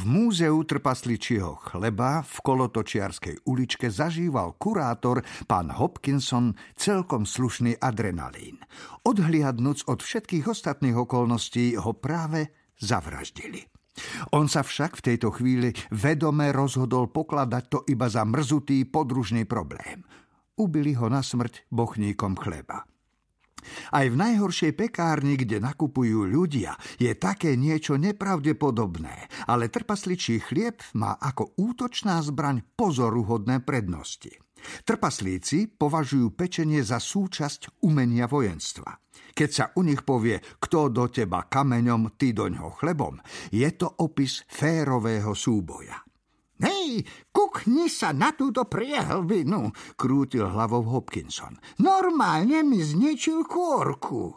V múzeu trpasličieho chleba v kolotočiarskej uličke zažíval kurátor pán Hopkinson celkom slušný adrenalín. Odhliadnúc od všetkých ostatných okolností ho práve zavraždili. On sa však v tejto chvíli vedome rozhodol pokladať to iba za mrzutý podružný problém. Ubili ho na smrť bochníkom chleba. Aj v najhoršej pekárni, kde nakupujú ľudia, je také niečo nepravdepodobné, ale trpasličí chlieb má ako útočná zbraň pozoruhodné prednosti. Trpaslíci považujú pečenie za súčasť umenia vojenstva. Keď sa u nich povie, kto do teba kameňom, ty do ňoho chlebom, je to opis férového súboja. Hej, kukni sa na túto priehlbinu, krútil hlavou Hopkinson. Normálne mi zničil kôrku.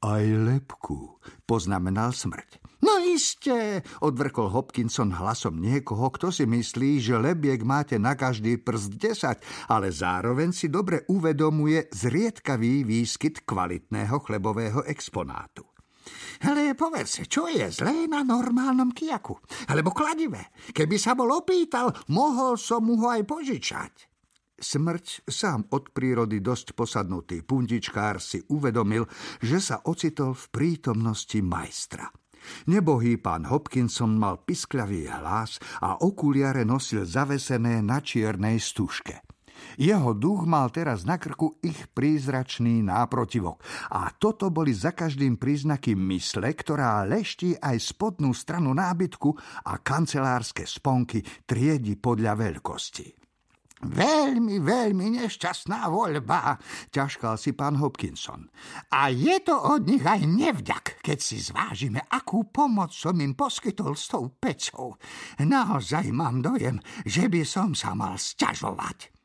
Aj lepku, poznamenal smrť. No iste, odvrkol Hopkinson hlasom niekoho, kto si myslí, že lebiek máte na každý prst 10, ale zároveň si dobre uvedomuje zriedkavý výskyt kvalitného chlebového exponátu. Ale povedz, čo je zlé na normálnom kiaku? Alebo kladive? Keby sa bol opýtal, mohol som mu ho aj požičať. Smrť, sám od prírody dosť posadnutý pundičkár, si uvedomil, že sa ocitol v prítomnosti majstra. Nebohý pán Hopkinson mal piskľavý hlas a okuliare nosil zavesené na čiernej stužke. Jeho duch mal teraz na krku ich prízračný náprotivok. A toto boli za každým príznaky mysle, ktorá leští aj spodnú stranu nábytku a kancelárske sponky triedi podľa veľkosti. Veľmi, veľmi nešťastná voľba, ťažkal si pán Hopkinson. A je to od nich aj nevďak, keď si zvážime, akú pomoc som im poskytol s tou pecou. Naozaj mám dojem, že by som sa mal sťažovať.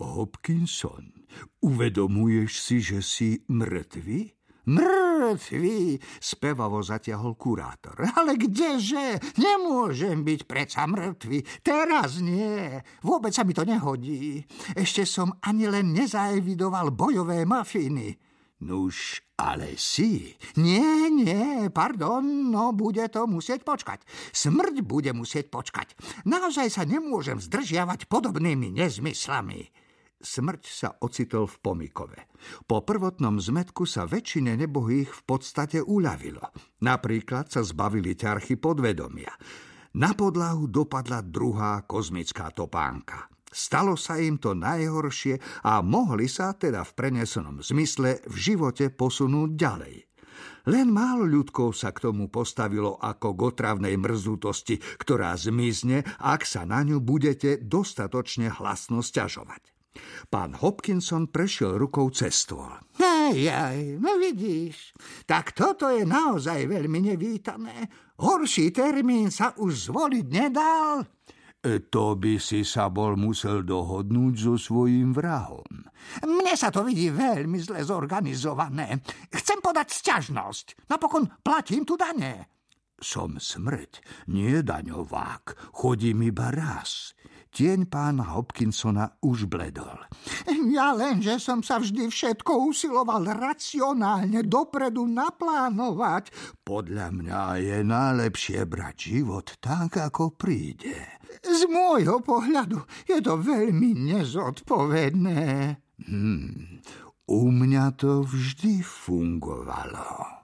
Hopkinson, uvedomuješ si, že si mŕtvy? Mŕtvý, spevavo zatiahol kurátor. Ale kdeže? Nemôžem byť predsa mŕtvy. Teraz nie. Vôbec sa mi to nehodí. Ešte som ani len nezaevidoval bojové mafiny. Nuž, ale si. Nie, nie, pardon, no bude to musieť počkať. Smrť bude musieť počkať. Naozaj sa nemôžem zdržiavať podobnými nezmyslami. Smrť sa ocitol v pomikove. Po prvotnom zmetku sa väčšine nebohých v podstate uľavilo. Napríklad sa zbavili ťarchy podvedomia. Na podlahu dopadla druhá kozmická topánka. Stalo sa im to najhoršie a mohli sa teda v prenesenom zmysle v živote posunúť ďalej. Len málo ľudkov sa k tomu postavilo ako k otravnej mrzutosti, ktorá zmizne, ak sa na ňu budete dostatočne hlasno sťažovať. Pán Hopkinson prešiel rukou cez stôl. Hej, aj, no vidíš, tak toto je naozaj veľmi nevítané. Horší termín sa už zvoliť nedal. E, to by si sa bol musel dohodnúť so svojím vrahom. Mne sa to vidí veľmi zle zorganizované. Chcem podať sťažnosť. Napokon platím tu dane. Som smrť, nie daňovák. Chodím iba raz. Tieň pána Hopkinsona už bledol. Ja len, že som sa vždy všetko usiloval racionálne dopredu naplánovať. Podľa mňa je najlepšie brať život tak, ako príde. Z môjho pohľadu je to veľmi nezodpovedné. Hmm, u mňa to vždy fungovalo.